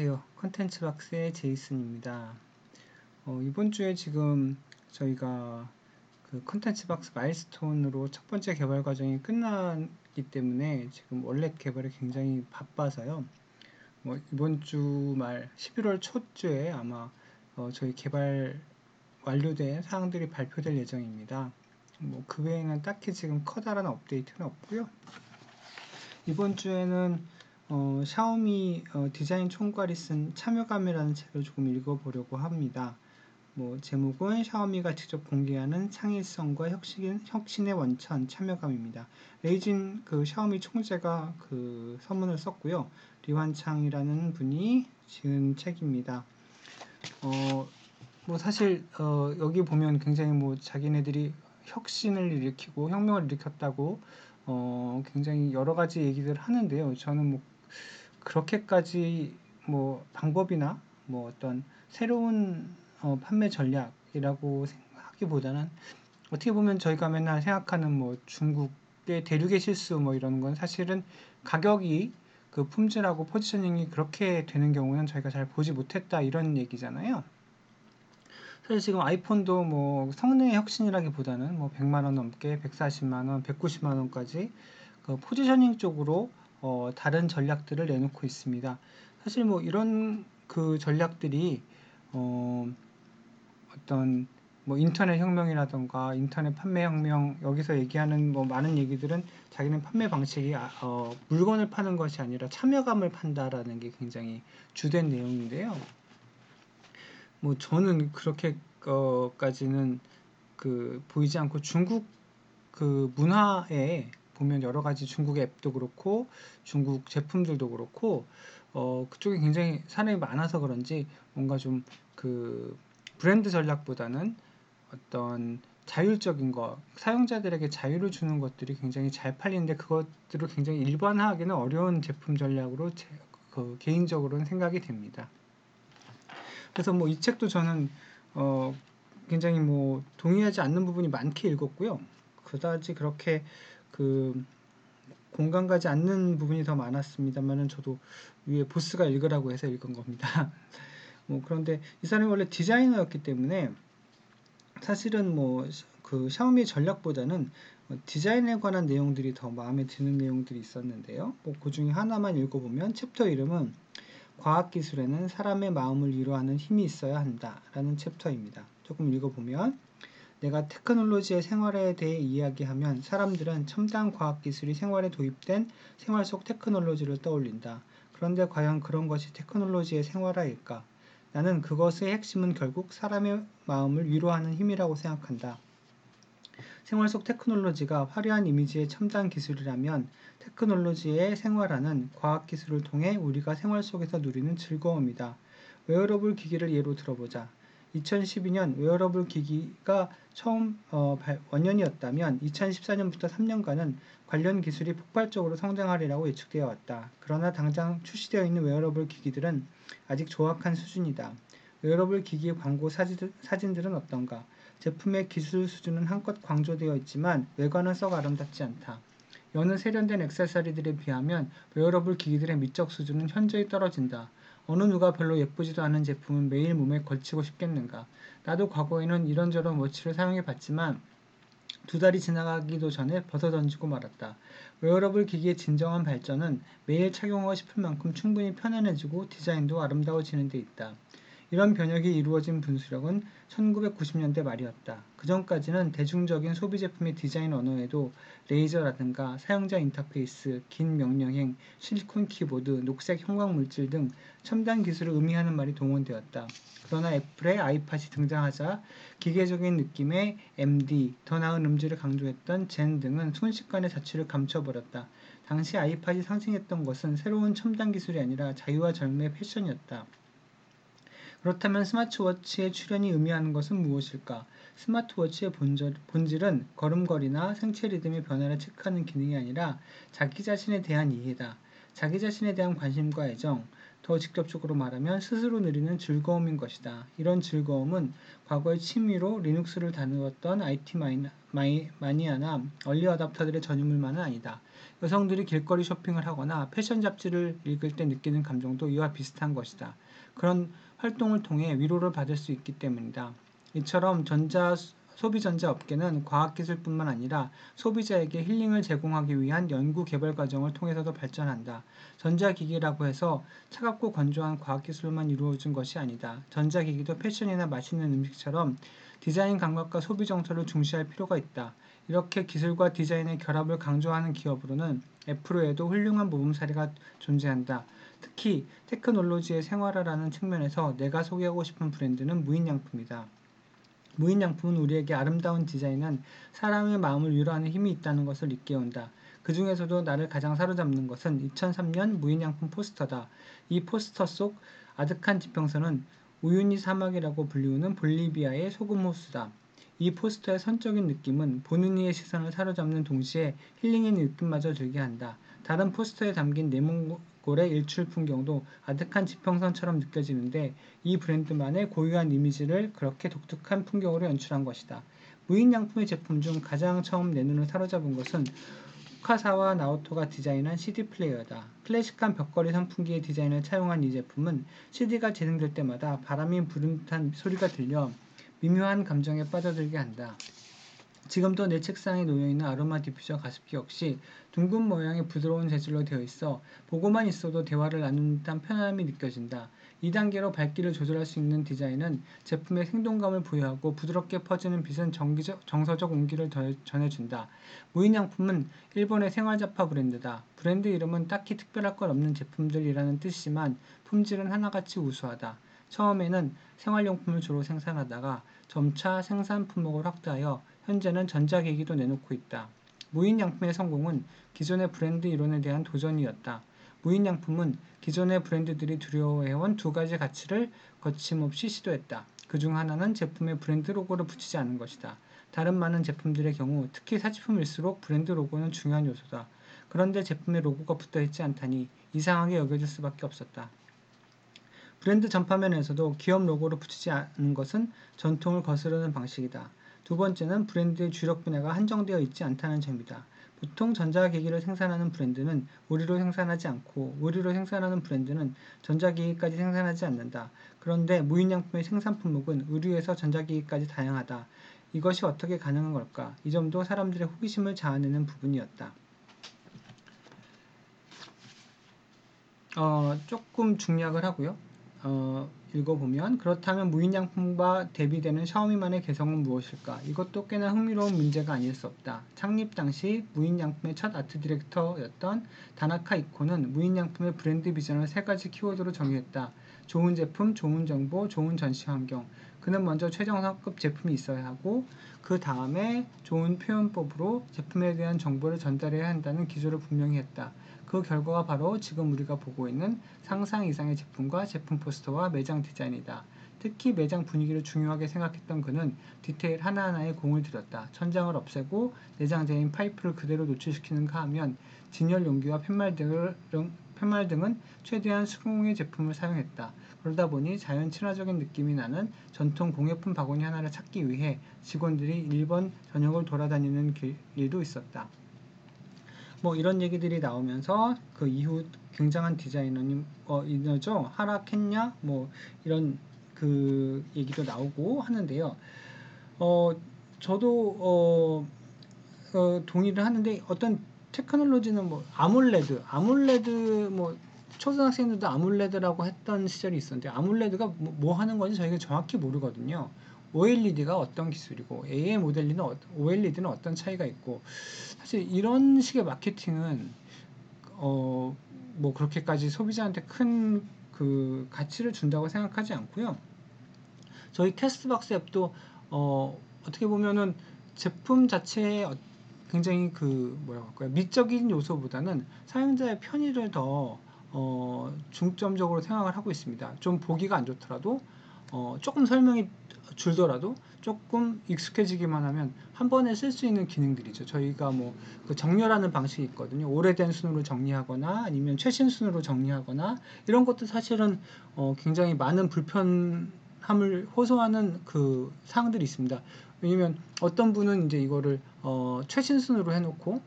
안녕하세요. 컨텐츠 박스의 제이슨입니다. 어, 이번 주에 지금 저희가 그 컨텐츠 박스 마일스톤으로 첫 번째 개발 과정이 끝났기 때문에 지금 원래 개발이 굉장히 바빠서요. 뭐 이번 주 말 11월 초쯤에 아마 어, 저희 개발 완료된 사항들이 발표될 예정입니다. 뭐 그 외에는 딱히 지금 커다란 업데이트는 없고요. 이번 주에는 어, 샤오미 어, 디자인 총괄이 쓴 참여감이라는 책을 조금 읽어보려고 합니다. 뭐 제목은 샤오미가 직접 공개하는 창의성과 혁신, 혁신의 원천 참여감입니다. 레이쥔 그 샤오미 총재가 그 서문을 썼고요. 리완창이라는 분이 지은 책입니다. 어, 뭐 사실 어, 여기 보면 굉장히 뭐 자기네들이 혁신을 일으키고 혁명을 일으켰다고 어, 굉장히 여러 가지 얘기들 하는데요. 저는 뭐 그렇게까지 뭐 방법이나 뭐 어떤 새로운 어, 판매 전략이라고 생각하기보다는 어떻게 보면 저희가 맨날 생각하는 뭐 중국의 대륙의 실수 뭐 이런 건 사실은 가격이 그 품질하고 포지셔닝이 그렇게 되는 경우는 저희가 잘 보지 못했다 이런 얘기잖아요. 사실 지금 아이폰도 뭐 성능의 혁신이라기보다는 뭐 100만 원 넘게 140만 원, 190만 원까지 그 포지셔닝 쪽으로 어, 다른 전략들을 내놓고 있습니다. 사실 뭐 이런 그 전략들이 어, 어떤 뭐 인터넷 혁명이라던가 인터넷 판매 혁명 여기서 얘기하는 뭐 많은 얘기들은 자기는 판매 방식이 아, 어, 물건을 파는 것이 아니라 참여감을 판다라는 게 굉장히 주된 내용인데요. 뭐 저는 그렇게까지는 그 보이지 않고 중국 그 문화에 보면 여러 가지 중국 앱도 그렇고 중국 제품들도 그렇고 어 그쪽에 굉장히 사람이 많아서 그런지 뭔가 좀 그 브랜드 전략보다는 어떤 자율적인 거 사용자들에게 자유를 주는 것들이 굉장히 잘 팔리는데 그것들을 굉장히 일반화하기는 어려운 제품 전략으로 제, 그 개인적으로는 생각이 됩니다. 그래서 뭐 이 책도 저는 어 굉장히 뭐 동의하지 않는 부분이 많게 읽었고요. 그다지 그렇게 그 공감 가지 않는 부분이 더 많았습니다만은 저도 위에 보스가 읽으라고 해서 읽은 겁니다. 뭐 그런데 이 사람이 원래 디자이너였기 때문에 사실은 뭐 그 샤오미 전략보다는 뭐 디자인에 관한 내용들이 더 마음에 드는 내용들이 있었는데요. 뭐 그 중에 하나만 읽어보면 챕터 이름은 과학기술에는 사람의 마음을 위로하는 힘이 있어야 한다라는 챕터입니다. 조금 읽어보면 내가 테크놀로지의 생활에 대해 이야기하면 사람들은 첨단 과학기술이 생활에 도입된 생활 속 테크놀로지를 떠올린다. 그런데 과연 그런 것이 테크놀로지의 생활화일까? 나는 그것의 핵심은 결국 사람의 마음을 위로하는 힘이라고 생각한다. 생활 속 테크놀로지가 화려한 이미지의 첨단 기술이라면 테크놀로지의 생활화는 과학 기술을 통해 우리가 생활 속에서 누리는 즐거움이다. 웨어러블 기기를 예로 들어보자. 2012년 웨어러블 기기가 처음 어, 원년이었다면 2014년부터 3년간은 관련 기술이 폭발적으로 성장하리라고 예측되어 왔다. 그러나 당장 출시되어 있는 웨어러블 기기들은 아직 조악한 수준이다. 웨어러블 기기의 광고 사진, 사진들은 어떤가? 제품의 기술 수준은 한껏 강조되어 있지만 외관은 썩 아름답지 않다. 여느 세련된 액세서리들에 비하면 웨어러블 기기들의 미적 수준은 현저히 떨어진다. 어느 누가 별로 예쁘지도 않은 제품은 매일 몸에 걸치고 싶겠는가. 나도 과거에는 이런저런 watch를 사용해 봤지만 두 달이 지나가기도 전에 벗어 던지고 말았다. 웨어러블 기기의 진정한 발전은 매일 착용하고 싶을 만큼 충분히 편안해지고 디자인도 아름다워지는 데 있다. 이런 변혁이 이루어진 분수령은 1990년대 말이었다. 그 전까지는 대중적인 소비 제품의 디자인 언어에도 레이저라든가 사용자 인터페이스, 긴 명령행, 실리콘 키보드, 녹색 형광 물질 등 첨단 기술을 의미하는 말이 동원되었다. 그러나 애플의 아이팟이 등장하자 기계적인 느낌의 MD, 더 나은 음질을 강조했던 젠 등은 순식간에 자취를 감춰버렸다. 당시 아이팟이 상징했던 것은 새로운 첨단 기술이 아니라 자유와 젊음의 패션이었다. 그렇다면 smartwatch의 출현이 의미하는 것은 무엇일까? 스마트워치의 본질, 본질 은 걸음걸이나 생체 리듬의 변화를 체크하는 기능이 아니라 자기 자신에 대한 이해다. 자기 자신에 대한 관심과 애정, 더 직접적으로 말하면 스스로 누리는 즐거움인 것이다. 이런 즐거움은 과거의 취미로 리눅스를 다루었던 IT 마니아나 얼리 어답터들의 전유물만은 아니다. 여성들이 길거리 쇼핑을 하거나 패션 잡지를 읽을 때 느끼는 감정도 이와 비슷한 것이다. 그런 활동을 통해 위로를 받을 수 있기 때문이다. 이처럼 전자 소비전자 업계는 과학기술뿐만 아니라 소비자에게 힐링을 제공하기 위한 연구 개발 과정을 통해서도 발전한다. 전자기기라고 해서 차갑고 건조한 과학기술만 이루어진 것이 아니다. 전자기기도 패션이나 맛있는 음식처럼 디자인 감각과 소비 정서를 중시할 필요가 있다. 이렇게 기술과 디자인의 결합을 강조하는 기업으로는 애플에도 훌륭한 모범 사례가 존재한다. 특히 테크놀로지의 생활화라는 측면에서 내가 소개하고 싶은 브랜드는 무인양품이다. 무인양품은 우리에게 아름다운 디자인은 사람의 마음을 위로하는 힘이 있다는 것을 일깨운다. 그 중에서도 나를 가장 사로잡는 것은 2003년 무인양품 포스터다. 이 포스터 속 아득한 지평선은 우유니 사막이라고 불리우는 볼리비아의 소금 호수다. 이 포스터의 선적인 느낌은 보는 이의 시선을 사로잡는 동시에 힐링의 느낌마저 들게 한다. 다른 포스터에 담긴 네몽골의 일출 풍경도 아득한 지평선처럼 느껴지는데 이 브랜드만의 고유한 이미지를 그렇게 독특한 풍경으로 연출한 것이다. 무인 양품의 제품 중 가장 처음 내 눈을 사로잡은 것은 후카사와 나오토가 디자인한 CD 플레이어다. 클래식한 벽걸이 선풍기의 디자인을 차용한 이 제품은 CD가 진행될 때마다 바람이 부는 듯한 소리가 들려 미묘한 감정에 빠져들게 한다. 지금도 내 책상에 놓여있는 aroma diffuser 가습기 역시 둥근 모양의 부드러운 재질로 되어 있어 보고만 있어도 대화를 나누는 듯한 편안함이 느껴진다. 2단계로 밝기를 조절할 수 있는 디자인은 제품에 생동감을 부여하고 부드럽게 퍼지는 빛은 정기적, 정서적 온기를 전해준다. 무인양품은 일본의 생활잡화 브랜드다. 브랜드 이름은 딱히 특별할 것 없는 제품들이라는 뜻이지만 품질은 하나같이 우수하다. 처음에는 생활용품을 주로 생산하다가 점차 생산 품목을 확대하여 현재는 전자기기도 내놓고 있다. 무인양품의 성공은 기존의 브랜드 이론에 대한 도전이었다. 무인양품은 기존의 브랜드들이 두려워해온 두 가지 가치를 거침없이 시도했다. 그 중 하나는 제품에 브랜드 로고를 붙이지 않은 것이다. 다른 많은 제품들의 경우 특히 사치품일수록 브랜드 로고는 중요한 요소다. 그런데 제품에 로고가 붙어 있지 않다니 이상하게 여겨질 수밖에 없었다. 브랜드 전파면에서도 기업 로고를 붙이지 않는 것은 전통을 거스르는 방식이다. 두 번째는 브랜드의 주력 분야가 한정되어 있지 않다는 점이다. 보통 전자기기를 생산하는 브랜드는 우리로 생산하지 않고 우리로 생산하는 브랜드는 전자기기까지 생산하지 않는다. 그런데 무인양품의 생산 품목은 의류에서 전자기기까지 다양하다. 이것이 어떻게 가능한 걸까? 이 점도 사람들의 호기심을 자아내는 부분이었다. 어, 조금 중략을 하고요. 어, 읽어보면 그렇다면 무인양품과 대비되는 샤오미만의 개성은 무엇일까? 이것도 꽤나 흥미로운 문제가 아닐 수 없다. 창립 당시 무인양품의 첫 아트 디렉터였던 다나카 이코는 무인양품의 브랜드 비전을 세 가지 키워드로 정의했다. 좋은 제품, 좋은 정보, 좋은 전시 환경. 그는 먼저 최정상급 제품이 있어야 하고 그 다음에 좋은 표현법으로 제품에 대한 정보를 전달해야 한다는 기조를 분명히 했다. 그 결과가 바로 지금 우리가 보고 있는 상상 이상의 제품과 제품 포스터와 매장 디자인이다. 특히 매장 분위기를 중요하게 생각했던 그는 디테일 하나하나에 공을 들였다. 천장을 없애고 내장재인 파이프를 그대로 노출시키는가 하면 진열 용기와 팻말 등을 팻말 등은 최대한 수공의 제품을 사용했다. 그러다 보니 자연 친화적인 느낌이 나는 전통 공예품 바구니 하나를 찾기 위해 직원들이 일본 전역을 돌아다니는 길, 일도 있었다. 뭐 이런 얘기들이 나오면서 그 이후 굉장한 디자이너님 어 이너죠 하라켄냐 뭐 이런 그 얘기도 나오고 하는데요. 어 저도 어, 어 동의를 하는데 어떤 테크놀로지는 뭐 아몰레드 아몰레드 뭐 초등학생들도 아몰레드라고 했던 시절이 있었는데 아몰레드가 뭐, 뭐 하는 건지 저희가 정확히 모르거든요. OLED가 어떤 기술이고 AM 모델리는 OLED는 어떤 차이가 있고 사실 이런 식의 마케팅은 어 뭐 그렇게까지 소비자한테 큰 그 가치를 준다고 생각하지 않고요. 저희 테스트박스 앱도 어 어떻게 보면은 제품 자체에 어, 굉장히 그 뭐라고 할까요 미적인 요소보다는 사용자의 편의를 더 어, 중점적으로 생각을 하고 있습니다. 좀 보기가 안 좋더라도 어, 조금 설명이 줄더라도 조금 익숙해지기만 하면 한 번에 쓸 수 있는 기능들이죠. 저희가 뭐 그 정렬하는 방식이 있거든요. 오래된 순으로 정리하거나 아니면 최신 순으로 정리하거나 이런 것도 사실은 어 굉장히 많은 불편함을 호소하는 그 사항들이 있습니다. 왜냐면 어떤 분은 이제 이거를 어 최신 순으로 해놓고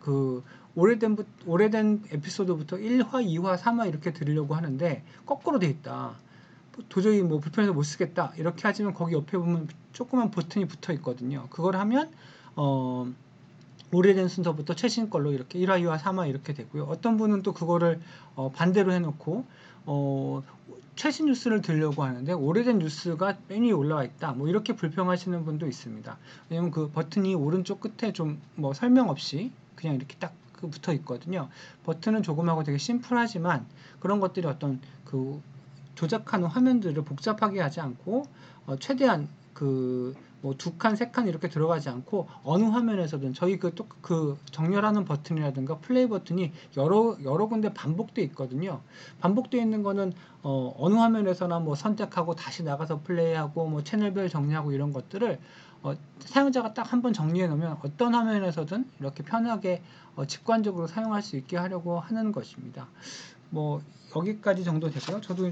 그 오래된 오래된 에피소드부터 1화, 2화, 3화 이렇게 들으려고 하는데 거꾸로 돼 있다. 도저히 뭐 불편해서 못 쓰겠다 이렇게 하지만 거기 옆에 보면 조그만 버튼이 붙어 있거든요. 그걸 하면 어 오래된 순서부터 최신 걸로 이렇게 1화, 2화, 3화 이렇게 되고요. 어떤 분은 또 그거를 어 반대로 해놓고 어 최신 뉴스를 들려고 하는데 오래된 뉴스가 맨 위에 올라와 있다. 뭐 이렇게 불평하시는 분도 있습니다. 왜냐면 그 버튼이 오른쪽 끝에 좀 뭐 설명 없이 그냥 이렇게 딱그 붙어 있거든요. 버튼은 조그마하고 되게 심플하지만 그런 것들이 어떤 그 조작하는 화면들을 복잡하게 하지 않고 어, 최대한 그 뭐 두 칸, 세 칸 이렇게 들어가지 않고 어느 화면에서든 저희 그 또 그 정렬하는 버튼이라든가 플레이 버튼이 여러 여러 군데 반복돼 있거든요. 반복돼 있는 거는 어, 어느 화면에서나 뭐 선택하고 다시 나가서 플레이하고 뭐 채널별 정리하고 이런 것들을 어, 사용자가 딱 한 번 정리해 놓으면 어떤 화면에서든 이렇게 편하게 어, 직관적으로 사용할 수 있게 하려고 하는 것입니다. 뭐 여기까지 정도 되고요. 저도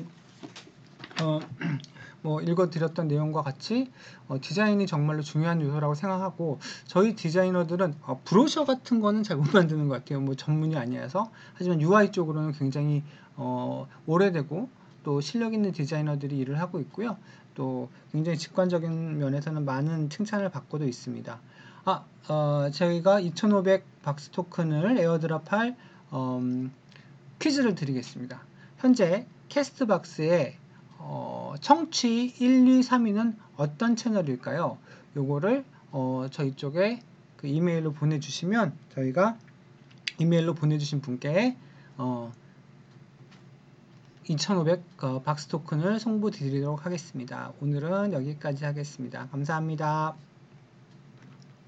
어, 뭐 읽어드렸던 내용과 같이 어, 디자인이 정말로 중요한 요소라고 생각하고 저희 디자이너들은 어, 브로셔 같은 거는 잘 못 만드는 것 같아요. 뭐 전문이 아니어서 하지만 UI 쪽으로는 굉장히 어, 오래되고 또 실력 있는 디자이너들이 일을 하고 있고요. 또 굉장히 직관적인 면에서는 많은 칭찬을 받고도 있습니다. 아, 어, 저희가 2500 박스 토큰을 에어드랍할 음, 퀴즈를 드리겠습니다. 현재 캐스트박스에 어, 청취 1, 2, 3위는 어떤 채널일까요? 요거를 어, 저희 쪽에 그 이메일로 보내주시면 저희가 이메일로 보내주신 분께 어, 2500 어, 박스 토큰을 송부 드리도록 하겠습니다. 오늘은 여기까지 하겠습니다. 감사합니다.